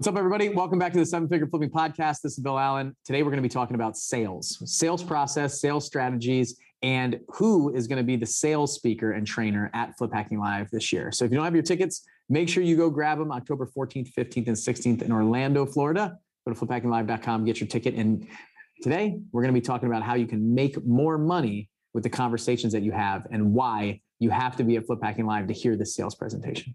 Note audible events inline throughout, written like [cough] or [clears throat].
What's up, everybody? Welcome back to the Seven Figure Flipping Podcast. This is Bill Allen. Today, we're going to be talking about sales, sales process, sales strategies, and who is going to be the sales speaker and trainer at Flip Hacking Live this year. So, if you don't have your tickets, make sure you go grab them October 14th, 15th, and 16th in Orlando, Florida. Go to fliphackinglive.com, get your ticket. And today, we're going to be talking about how you can make more money with the conversations that you have and why you have to be at Flip Hacking Live to hear this sales presentation.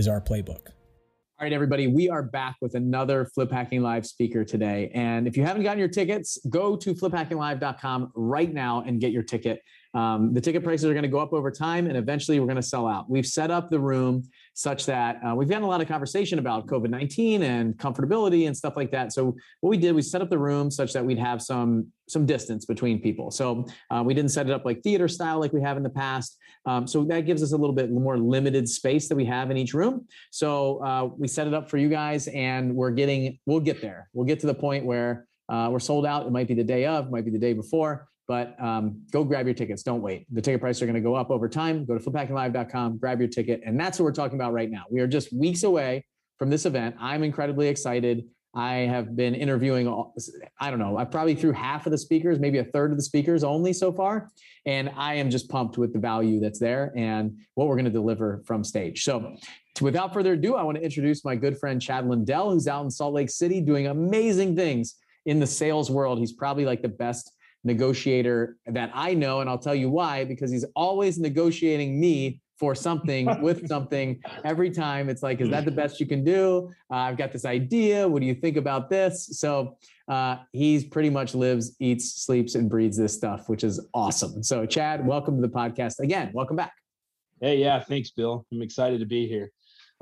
is our playbook. All right, everybody, we are back with another Flip Hacking Live speaker today. And if you haven't gotten your tickets, go to fliphackinglive.com right now and get your ticket. Um, the ticket prices are going to go up over time and eventually we're going to sell out. We've set up the room such that uh, we've had a lot of conversation about COVID 19 and comfortability and stuff like that. So, what we did, we set up the room such that we'd have some some distance between people. So, uh, we didn't set it up like theater style like we have in the past. Um, so, that gives us a little bit more limited space that we have in each room. So, uh, we set it up for you guys and we're getting, we'll get there. We'll get to the point where uh, we're sold out. It might be the day of, might be the day before, but um, go grab your tickets. Don't wait. The ticket prices are going to go up over time. Go to fliphackinglive.com, grab your ticket. And that's what we're talking about right now. We are just weeks away from this event. I'm incredibly excited. I have been interviewing, all, I don't know, I probably through half of the speakers, maybe a third of the speakers only so far. And I am just pumped with the value that's there and what we're going to deliver from stage. So, without further ado, I want to introduce my good friend Chad Lindell, who's out in Salt Lake City doing amazing things in the sales world. He's probably like the best negotiator that I know. And I'll tell you why, because he's always negotiating me for something [laughs] with something every time. It's like, is that the best you can do? Uh, I've got this idea. What do you think about this? So uh, he's pretty much lives, eats, sleeps, and breathes this stuff, which is awesome. So, Chad, welcome to the podcast again. Welcome back. Hey, yeah, thanks, Bill. I'm excited to be here.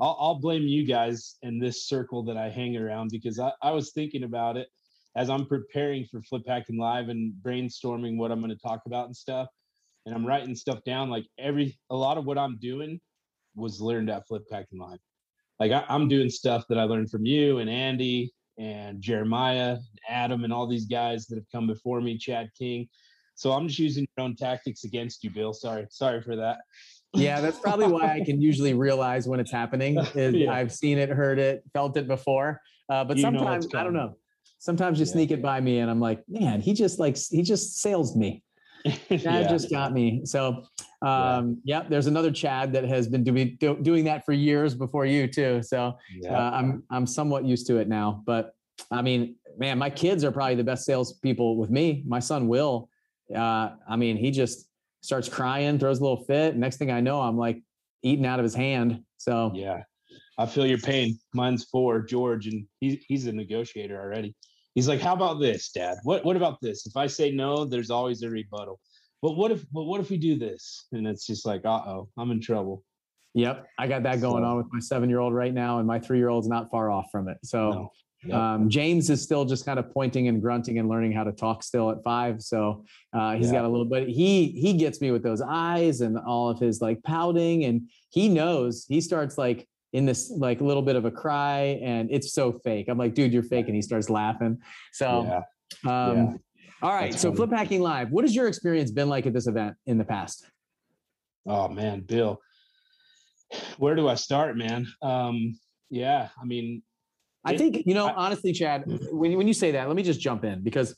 I'll, I'll blame you guys in this circle that I hang around because I, I was thinking about it as I'm preparing for Flip Hacking Live and brainstorming what I'm going to talk about and stuff, and I'm writing stuff down, like every a lot of what I'm doing was learned at Flip Hacking Live. Like I, am doing stuff that I learned from you and Andy and Jeremiah, and Adam, and all these guys that have come before me, Chad King. So I'm just using your own tactics against you, Bill. Sorry, sorry for that. yeah, that's probably why I can usually realize when it's happening. [laughs] yeah. I've seen it, heard it, felt it before. Uh, but you sometimes I don't know Sometimes you yeah. sneak it by me and I'm like, man, he just like he just sales me. [laughs] Chad yeah. just got me. So um, yeah. there's another Chad that has been doing do, doing that for years before you too. So yeah. uh, I'm I'm somewhat used to it now. But I mean, man, my kids are probably the best salespeople with me. My son Will, uh, I mean, he just starts crying, throws a little fit. Next thing I know, I'm like eating out of his hand. So yeah, I feel your pain. Mine's four, George, and he's he's a negotiator already. He's like, "How about this, Dad? What what about this? If I say no, there's always a rebuttal. But what if but what if we do this?" And it's just like, "Uh oh, I'm in trouble." Yep, I got that going so, on with my seven year old right now, and my three year old's not far off from it. So. No. Yep. Um, James is still just kind of pointing and grunting and learning how to talk still at five. So uh, he's yeah. got a little bit. He he gets me with those eyes and all of his like pouting, and he knows. He starts like in this like a little bit of a cry and it's so fake. I'm like, dude, you're fake. And he starts laughing. So, yeah. Um, yeah. all right. That's so funny. Flip Hacking Live, what has your experience been like at this event in the past? Oh man, Bill, where do I start, man? Um, yeah, I mean, I think, you know, I, honestly, Chad, when, when you say that, let me just jump in because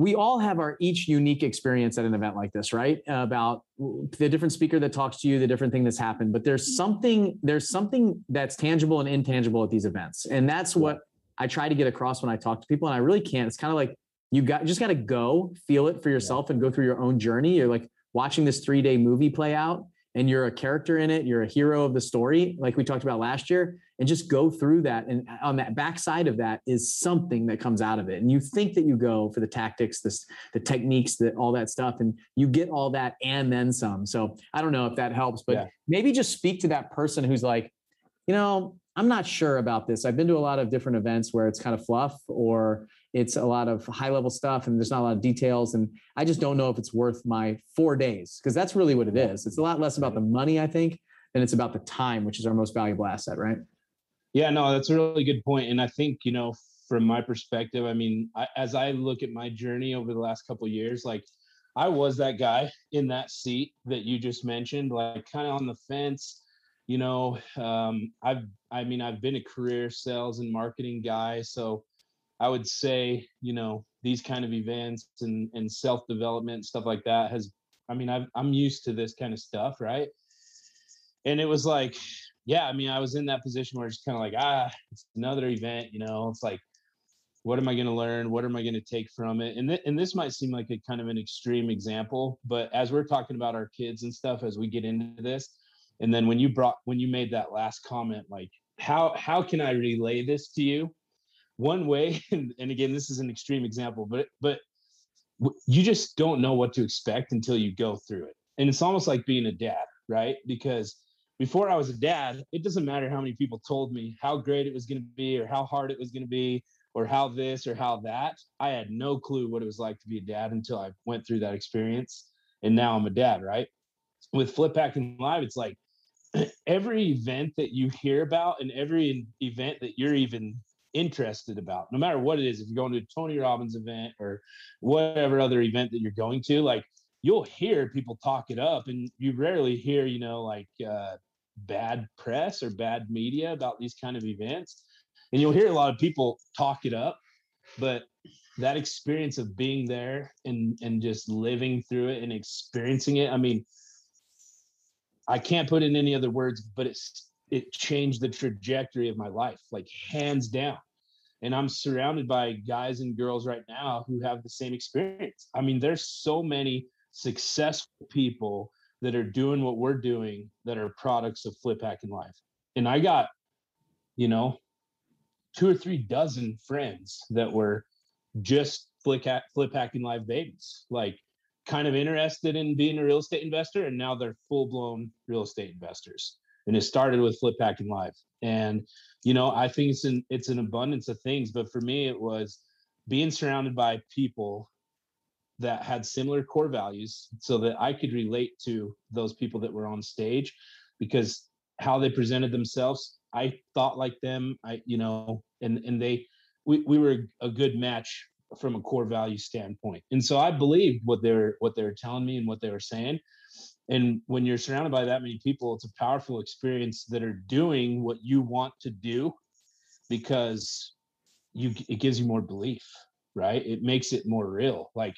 we all have our each unique experience at an event like this, right? About the different speaker that talks to you, the different thing that's happened. But there's mm-hmm. something, there's something that's tangible and intangible at these events. And that's what I try to get across when I talk to people. And I really can't. It's kind of like you got just got to go feel it for yourself and go through your own journey. You're like watching this three-day movie play out and you're a character in it, you're a hero of the story, like we talked about last year, and just go through that. And on that backside of that is something that comes out of it. And you think that you go for the tactics, this, the techniques, that all that stuff, and you get all that and then some. So I don't know if that helps, but yeah. maybe just speak to that person who's like, you know, I'm not sure about this. I've been to a lot of different events where it's kind of fluff or it's a lot of high level stuff and there's not a lot of details. And I just don't know if it's worth my four days because that's really what it is. It's a lot less about the money, I think, than it's about the time, which is our most valuable asset, right? Yeah, no, that's a really good point. And I think, you know, from my perspective, I mean, I, as I look at my journey over the last couple years, like I was that guy in that seat that you just mentioned, like kind of on the fence. You know, um, I've, I mean, I've been a career sales and marketing guy, so I would say, you know, these kind of events and and self development stuff like that has, I mean, I've, I'm used to this kind of stuff, right? And it was like, yeah, I mean, I was in that position where it's kind of like, ah, it's another event, you know, it's like what am I going to learn? What am I going to take from it? And, th- and this might seem like a kind of an extreme example, but as we're talking about our kids and stuff, as we get into this, and then when you brought, when you made that last comment, like how, how can I relay this to you? One way, [laughs] and, and again, this is an extreme example, but, but you just don't know what to expect until you go through it. And it's almost like being a dad, right? Because before I was a dad, it doesn't matter how many people told me how great it was going to be or how hard it was going to be or how this or how that. I had no clue what it was like to be a dad until I went through that experience. And now I'm a dad, right? With Flip Hacking Live, it's like [clears throat] every event that you hear about and every event that you're even interested about, no matter what it is, if you're going to a Tony Robbins event or whatever other event that you're going to, like you'll hear people talk it up and you rarely hear, you know, like uh, bad press or bad media about these kind of events. And you'll hear a lot of people talk it up but that experience of being there and and just living through it and experiencing it i mean i can't put in any other words but it's it changed the trajectory of my life like hands down. And i'm surrounded by guys and girls right now who have the same experience. I mean there's so many successful people that are doing what we're doing that are products of flip hacking live and i got you know two or three dozen friends that were just flip, flip hacking live babies, like kind of interested in being a real estate investor, and now they're full blown real estate investors. And it started with flip hacking live, and you know I think it's an it's an abundance of things, but for me it was being surrounded by people that had similar core values so that I could relate to those people that were on stage because how they presented themselves I thought like them. I, you know, and and they, we we were a good match from a core value standpoint. And so I believed what they're what they were telling me and what they were saying. And when you're surrounded by that many people, it's a powerful experience that are doing what you want to do because you it gives you more belief, right? It makes it more real. Like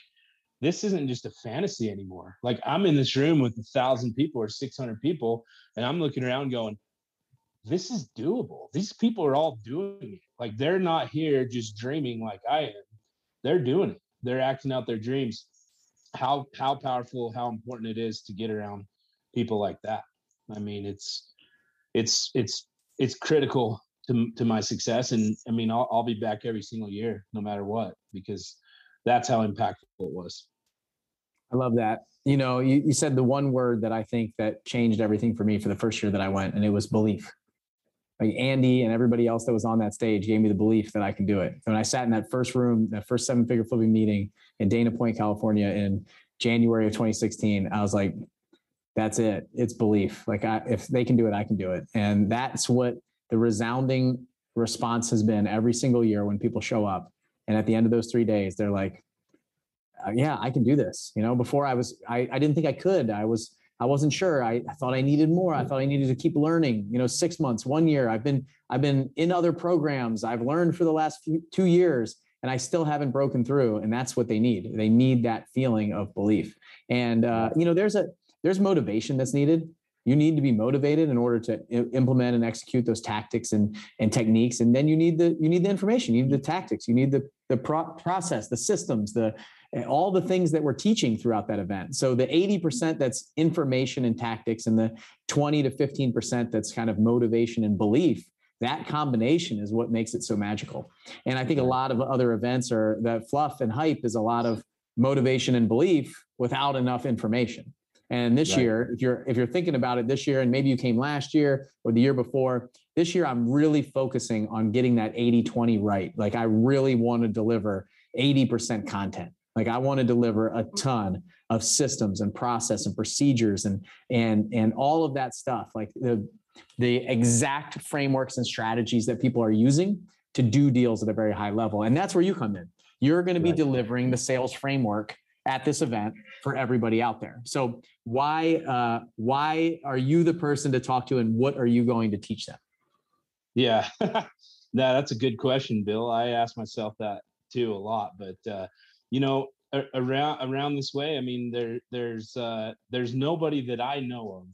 this isn't just a fantasy anymore. Like I'm in this room with a thousand people or 600 people, and I'm looking around going, this is doable. These people are all doing it. Like they're not here just dreaming like I am. They're doing it. They're acting out their dreams. How how powerful, how important it is to get around people like that. I mean, it's it's it's it's critical to to my success. And I mean, I'll I'll be back every single year, no matter what, because that's how impactful it was. I love that. You know, you, you said the one word that I think that changed everything for me for the first year that I went, and it was belief like Andy and everybody else that was on that stage gave me the belief that I can do it. When I sat in that first room, that first seven figure flipping meeting in Dana Point, California in January of 2016, I was like, that's it. It's belief. Like I, if they can do it, I can do it. And that's what the resounding response has been every single year when people show up. And at the end of those three days, they're like, Uh, yeah, I can do this. You know, before I was, I, I didn't think I could. I was, I wasn't sure. I, I, thought I needed more. I mm. thought I needed to keep learning. You know, six months, one year. I've been I've been in other programs. I've learned for the last few, two years, and I still haven't broken through. And that's what they need. They need that feeling of belief. And uh, you know, there's a there's motivation that's needed. You need to be motivated in order to implement and execute those tactics and and techniques. And then you need the you need the information. You need the mm. tactics. You need the the pro- process, the systems, the all the things that we're teaching throughout that event. So the 80% that's information and tactics and the 20 to 15% that's kind of motivation and belief, that combination is what makes it so magical. And I think a lot of other events are that fluff and hype is a lot of motivation and belief without enough information. And this right. year, if you're if you're thinking about it this year, and maybe you came last year or the year before, this year I'm really focusing on getting that 80 20 right. Like I really want to deliver 80% content. Like I want to deliver a ton of systems and process and procedures and and and all of that stuff. Like the the exact frameworks and strategies that people are using to do deals at a very high level. And that's where you come in. You're going to be right. delivering the sales framework at this event for everybody out there. So why uh, why are you the person to talk to, and what are you going to teach them? Yeah, [laughs] no, that's a good question, Bill. I ask myself that too a lot, but uh, you know, around around this way, I mean, there there's uh, there's nobody that I know of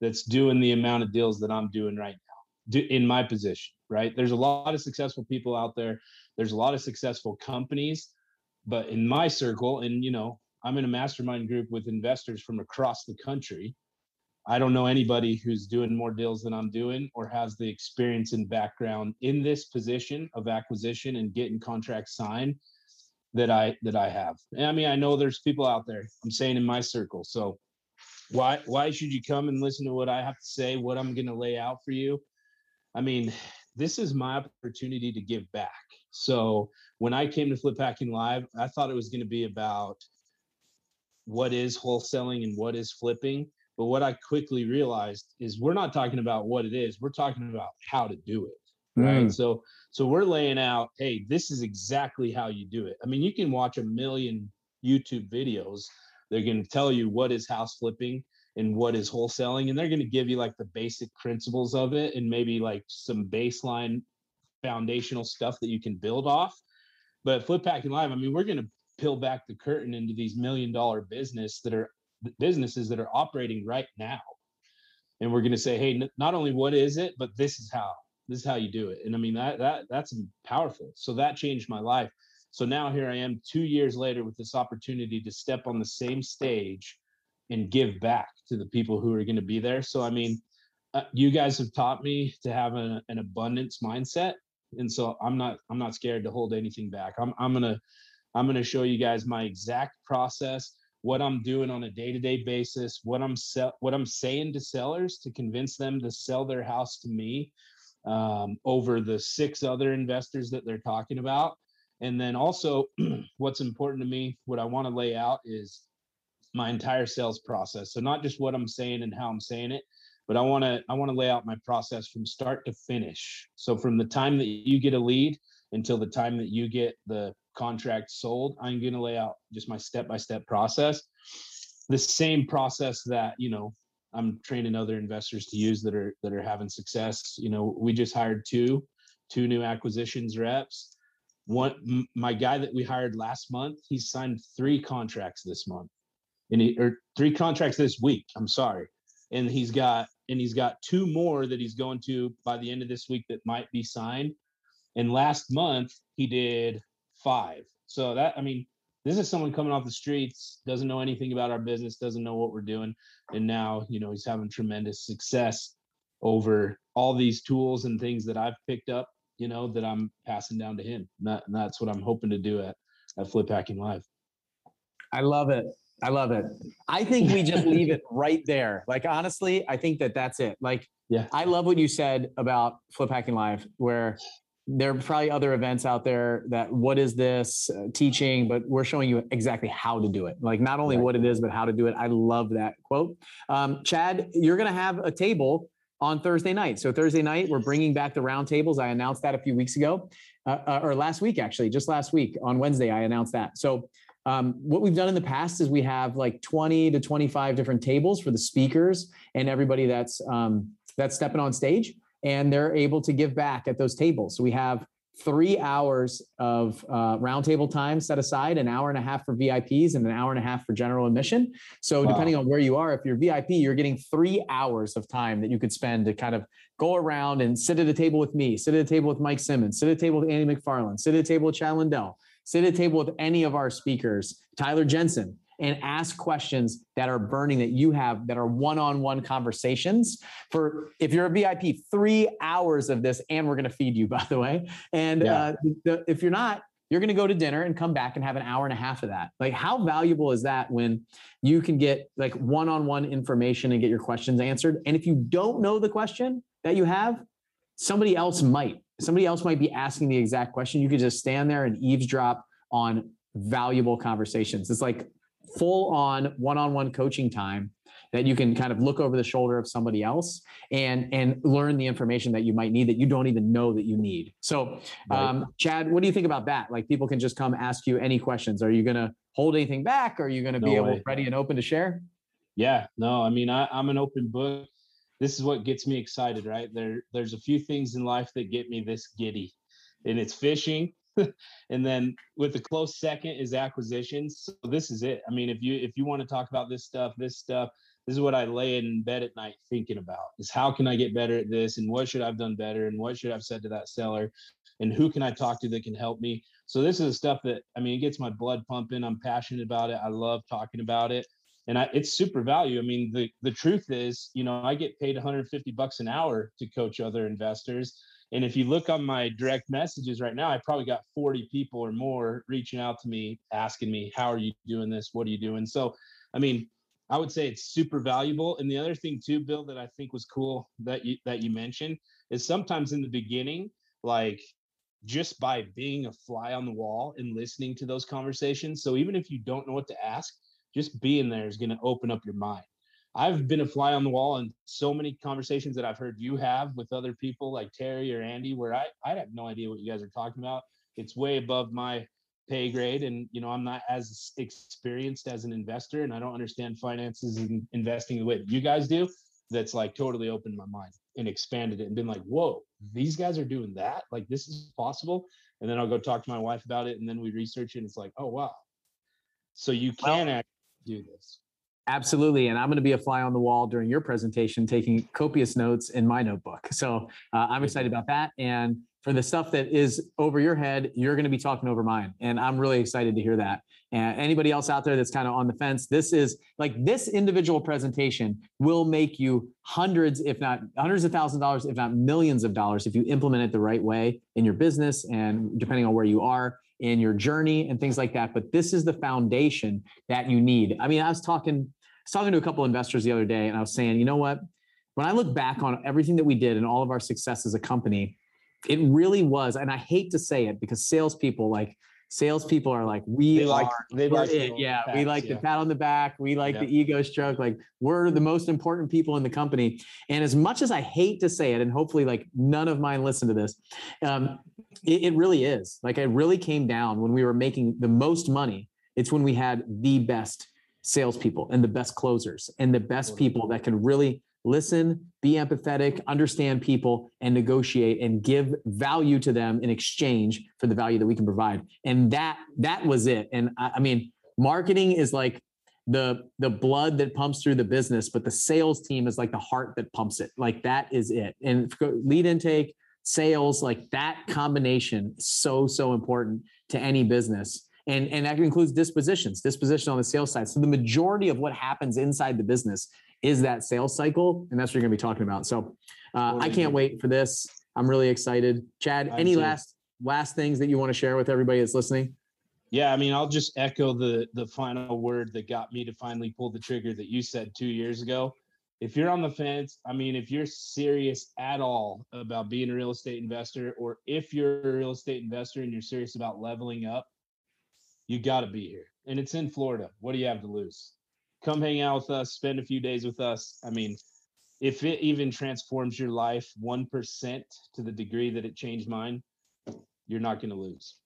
that's doing the amount of deals that I'm doing right now in my position. Right? There's a lot of successful people out there. There's a lot of successful companies but in my circle and you know i'm in a mastermind group with investors from across the country i don't know anybody who's doing more deals than i'm doing or has the experience and background in this position of acquisition and getting contracts signed that i that i have and i mean i know there's people out there i'm saying in my circle so why why should you come and listen to what i have to say what i'm going to lay out for you i mean this is my opportunity to give back so when I came to Flip Hacking Live, I thought it was going to be about what is wholesaling and what is flipping. But what I quickly realized is we're not talking about what it is, we're talking about how to do it. Right. Mm. So so we're laying out, hey, this is exactly how you do it. I mean, you can watch a million YouTube videos. They're going to tell you what is house flipping and what is wholesaling, and they're going to give you like the basic principles of it and maybe like some baseline foundational stuff that you can build off. But Flip Hacking Live, I mean, we're going to peel back the curtain into these million dollar business that are businesses that are operating right now. And we're going to say, hey, n- not only what is it, but this is how. This is how you do it. And I mean that that that's powerful. So that changed my life. So now here I am 2 years later with this opportunity to step on the same stage and give back to the people who are going to be there. So I mean, uh, you guys have taught me to have a, an abundance mindset and so i'm not i'm not scared to hold anything back i'm, I'm gonna i'm gonna show you guys my exact process what i'm doing on a day-to-day basis what i'm sell what i'm saying to sellers to convince them to sell their house to me um, over the six other investors that they're talking about and then also [clears throat] what's important to me what i want to lay out is my entire sales process so not just what i'm saying and how i'm saying it but I want to I want to lay out my process from start to finish. So from the time that you get a lead until the time that you get the contract sold, I'm going to lay out just my step-by-step process. The same process that, you know, I'm training other investors to use that are that are having success. You know, we just hired two two new acquisitions reps. One my guy that we hired last month, he signed 3 contracts this month. And he, or three contracts this week. I'm sorry and he's got and he's got two more that he's going to by the end of this week that might be signed. And last month he did five. So that I mean, this is someone coming off the streets, doesn't know anything about our business, doesn't know what we're doing, and now you know he's having tremendous success over all these tools and things that I've picked up, you know, that I'm passing down to him. And, that, and that's what I'm hoping to do at at Flip Hacking Live. I love it. I love it. I think we just leave it [laughs] right there. Like honestly, I think that that's it. Like yeah. I love what you said about Flip Hacking Live where there are probably other events out there that what is this uh, teaching? But we're showing you exactly how to do it. Like not only right. what it is but how to do it. I love that quote. Um, chad you're going to have a table on thursday night. So thursday night we're bringing back the round tables. I announced that a few weeks ago uh, uh, or last week actually just last week on wednesday i announced that. So um, what we've done in the past is we have like 20 to 25 different tables for the speakers and everybody that's um, that's stepping on stage and they're able to give back at those tables. So we have three hours of uh, roundtable time set aside an hour and a half for vips and an hour and a half for general admission. So wow. depending on where you are if you're vip you're getting three hours of time that you could spend to kind of go around and sit at a table with me sit at a table with mike simmons sit at a table with andy mcfarland sit at a table with chad lindell sit at a table with any of our speakers, Tyler Jensen, and ask questions that are burning that you have that are one-on-one conversations for if you're a vip three hours of this and we're going to feed you [laughs] by the way and yeah. uh, the, if you're not you're going to go to dinner and come back and have an hour and a half of that like how valuable is that when you can get like one-on-one information and get your questions answered and if you don't know the question that you have somebody else might. Somebody else might be asking the exact question. You could just stand there and eavesdrop on valuable conversations. It's like full on one on one coaching time that you can kind of look over the shoulder of somebody else and and learn the information that you might need that you don't even know that you need. So um, chad what do you think about that? Like people can just come ask you any questions. Are you going to hold anything back? Are you going to no be able ready and open to share? Yeah no i mean I, i'm an open book. This is what gets me excited right? There there's a few things in life that get me this giddy and it's fishing [laughs] and then with the close second is acquisitions so this is it i mean if you if you want to talk about this stuff this stuff this is what I lay in bed at night thinking about is how can I get better at this and what should I've done better and what should I've said to that seller and who can I talk to that can help me. So this is stuff that I mean it gets my blood pumping. I'm passionate about it. I love talking about it. And I, it's super value. I mean, the the truth is, you know, I get paid 150 bucks an hour to coach other investors. And if you look on my direct messages right now, I probably got 40 people or more reaching out to me, asking me, "How are you doing this? What are you doing?" So, I mean, I would say it's super valuable. And the other thing too, Bill, that I think was cool that you that you mentioned is sometimes in the beginning, like just by being a fly on the wall and listening to those conversations. So even if you don't know what to ask, just being there is going to open up your mind. I've been a fly on the wall in so many conversations that I've heard you have with other people like Terry or Andy, where I, I have no idea what you guys are talking about. It's way above my pay grade and you know i'm not as experienced as an investor and i don't understand finances and investing the way that you guys do. That's like totally opened my mind and expanded it and been like whoa these guys are doing that? Like this is possible? And then i'll go talk to my wife about it and then we research it and it's like oh wow. So you can well, actually do this Absolutely. And I'm going to be a fly on the wall during your presentation, taking copious notes in my notebook. So uh, I'm excited about that. And for the stuff that is over your head, you're going to be talking over mine. And I'm really excited to hear that. And anybody else out there that's kind of on the fence, this is like this individual presentation will make you hundreds, if not hundreds of thousands of dollars, if not millions of dollars, if you implement it the right way in your business and depending on where you are in your journey and things like that. But this is the foundation that you need. I mean, I was talking, was talking to a couple of investors the other day, and I was saying, you know what? When I look back on everything that we did and all of our success as a company, it really was, and I hate to say it because salespeople like salespeople are like we they like, are they like it. yeah we like yeah. the pat on the back we like the ego stroke like we're the most important people in the company and as much as i hate to say it and hopefully like none of mine listen to this um, it, it really is like it really came down when we were making the most money it's when we had the best salespeople and the best closers and the best people that can really listen, be empathetic, understand people, and negotiate and give value to them in exchange for the value that we can provide. And that that was it. And I, I mean, marketing is like the the blood that pumps through the business, but the sales team is like the heart that pumps it. Like that is it. And lead intake, sales, like that combination, so so important to any business. And, and that includes dispositions, disposition on the sales side. So the majority of what happens inside the business is that sales cycle, and that's what you're going to be talking about. So uh, I can't wait for this. I'm really excited. Chad, any too. last last things that you want to share with everybody that's listening? Yeah, I mean, I'll just echo the the final word that got me to finally pull the trigger that you said two years ago. If you're on the fence, I mean, if you're serious at all about being a real estate investor, or if you're a real estate investor and you're serious about leveling up, you got to be here. And it's in Florida. What do you have to lose? come hang out with us, spend a few days with us. I mean, if it even transforms your life 1% to the degree that it changed mine, you're not going to lose.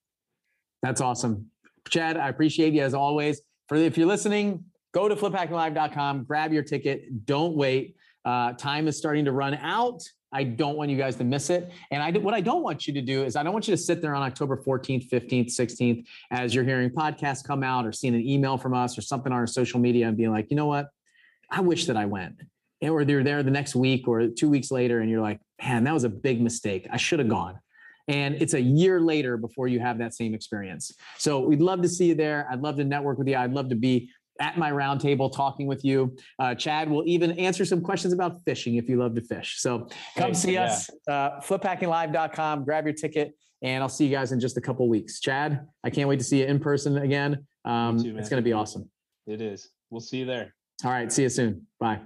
That's awesome. Chad, I appreciate you as always. For if you're listening, go to fliphackinglive.com, grab your ticket. Don't wait. Uh, time is starting to run out. I don't want you guys to miss it. And I what I don't want you to do is I don't want you to sit there on October 14th, 15th, 16th as you're hearing podcasts come out or seeing an email from us or something on our social media and being like, you know what? I wish that I went. Or they're there the next week or two weeks later, and you're like, man, that was a big mistake. I should have gone. And it's a year later before you have that same experience. So we'd love to see you there. I'd love to network with you. I'd love to be at my roundtable talking with you. Uh, Chad will even answer some questions about fishing if you love to fish. So come see yeah. us, uh, fliphackinglive.com, grab your ticket, and I'll see you guys in just a couple weeks. Chad, I can't wait to see you in person again. Um, too, it's going to be awesome. It is. We'll see you there. All right. See you soon. Bye.